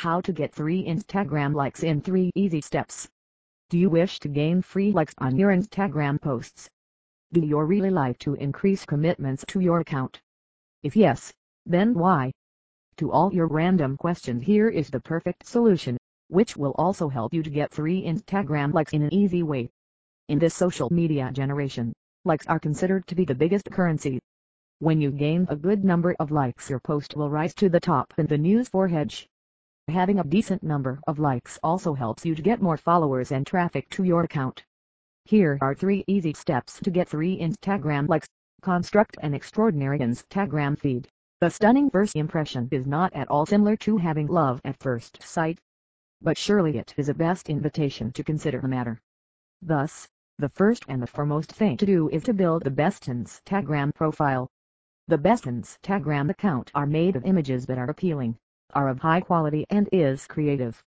How to get 3 Instagram likes in 3 easy steps. Do you wish to gain free likes on your Instagram posts? Do you really like to increase commitments to your account? If yes, then why? To all your random questions here is the perfect solution, which will also help you to get 3 Instagram likes in an easy way. In this social media generation, likes are considered to be the biggest currency. When you gain a good number of likes your post will rise to the top in the news for Hedge. Having a decent number of likes also helps you to get more followers and traffic to your account. Here are 3 easy steps to get 3 Instagram likes. Construct an extraordinary Instagram feed. The stunning first impression is not at all similar to having love at first sight. But surely it is a best invitation to consider the matter. Thus, the first and the foremost thing to do is to build the best Instagram profile. The best Instagram account are made of images that are appealing, are of high quality and is creative.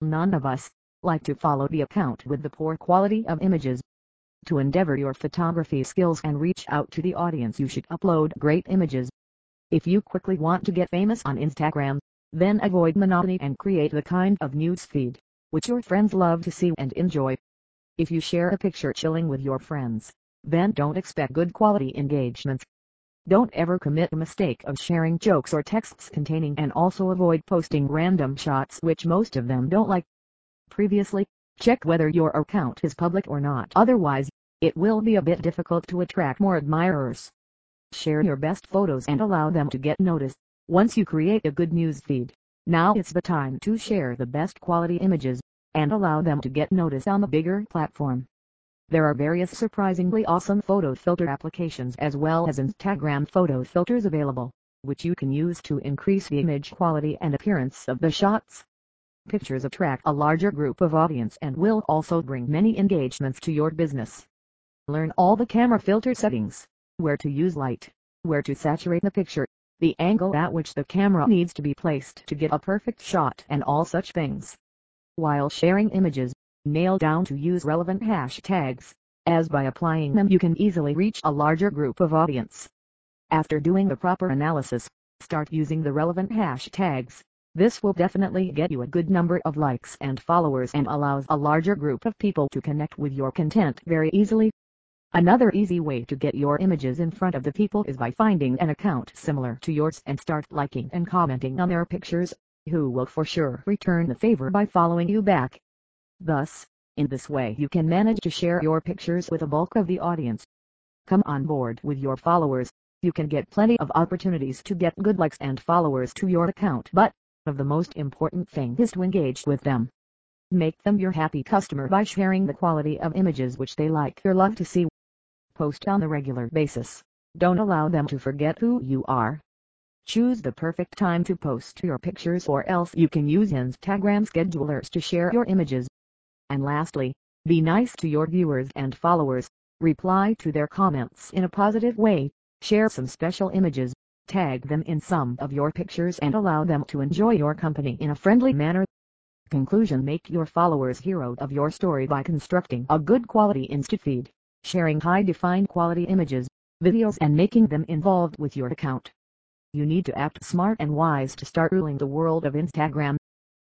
None of us, like to follow the account with the poor quality of images. To endeavor your photography skills and reach out to the audience you should upload great images. If you quickly want to get famous on Instagram, then avoid monotony and create the kind of news feed, which your friends love to see and enjoy. If you share a picture chilling with your friends, then don't expect good quality engagements. Don't ever commit the mistake of sharing jokes or texts containing and also avoid posting random shots which most of them don't like previously, check whether your account is public or not. Otherwise, it will be a bit difficult to attract more admirers. Share your best photos and allow them to get noticed. Once you create a good news feed, now it's the time to share the best quality images, and allow them to get noticed on the bigger platform. There are various surprisingly awesome photo filter applications as well as Instagram photo filters available, which you can use to increase the image quality and appearance of the shots pictures attract a larger group of audience and will also bring many engagements to your business. Learn all the camera filter settings, where to use light, where to saturate the picture, the angle at which the camera needs to be placed to get a perfect shot and all such things. While sharing images, nail down to use relevant hashtags, as by applying them you can easily reach a larger group of audience. After doing the proper analysis, start using the relevant hashtags this will definitely get you a good number of likes and followers and allows a larger group of people to connect with your content very easily. Another easy way to get your images in front of the people is by finding an account similar to yours and start liking and commenting on their pictures, who will for sure return the favor by following you back. Thus, in this way you can manage to share your pictures with a bulk of the audience. Come on board with your followers, you can get plenty of opportunities to get good likes and followers to your account but, of the most important thing is to engage with them. Make them your happy customer by sharing the quality of images which they like or love to see. Post on a regular basis. Don't allow them to forget who you are. Choose the perfect time to post your pictures or else you can use Instagram schedulers to share your images. And lastly, be nice to your viewers and followers. Reply to their comments in a positive way. Share some special images Tag them in some of your pictures and allow them to enjoy your company in a friendly manner. Conclusion Make your followers hero of your story by constructing a good quality Insta-feed, sharing high-defined quality images, videos and making them involved with your account. You need to act smart and wise to start ruling the world of Instagram.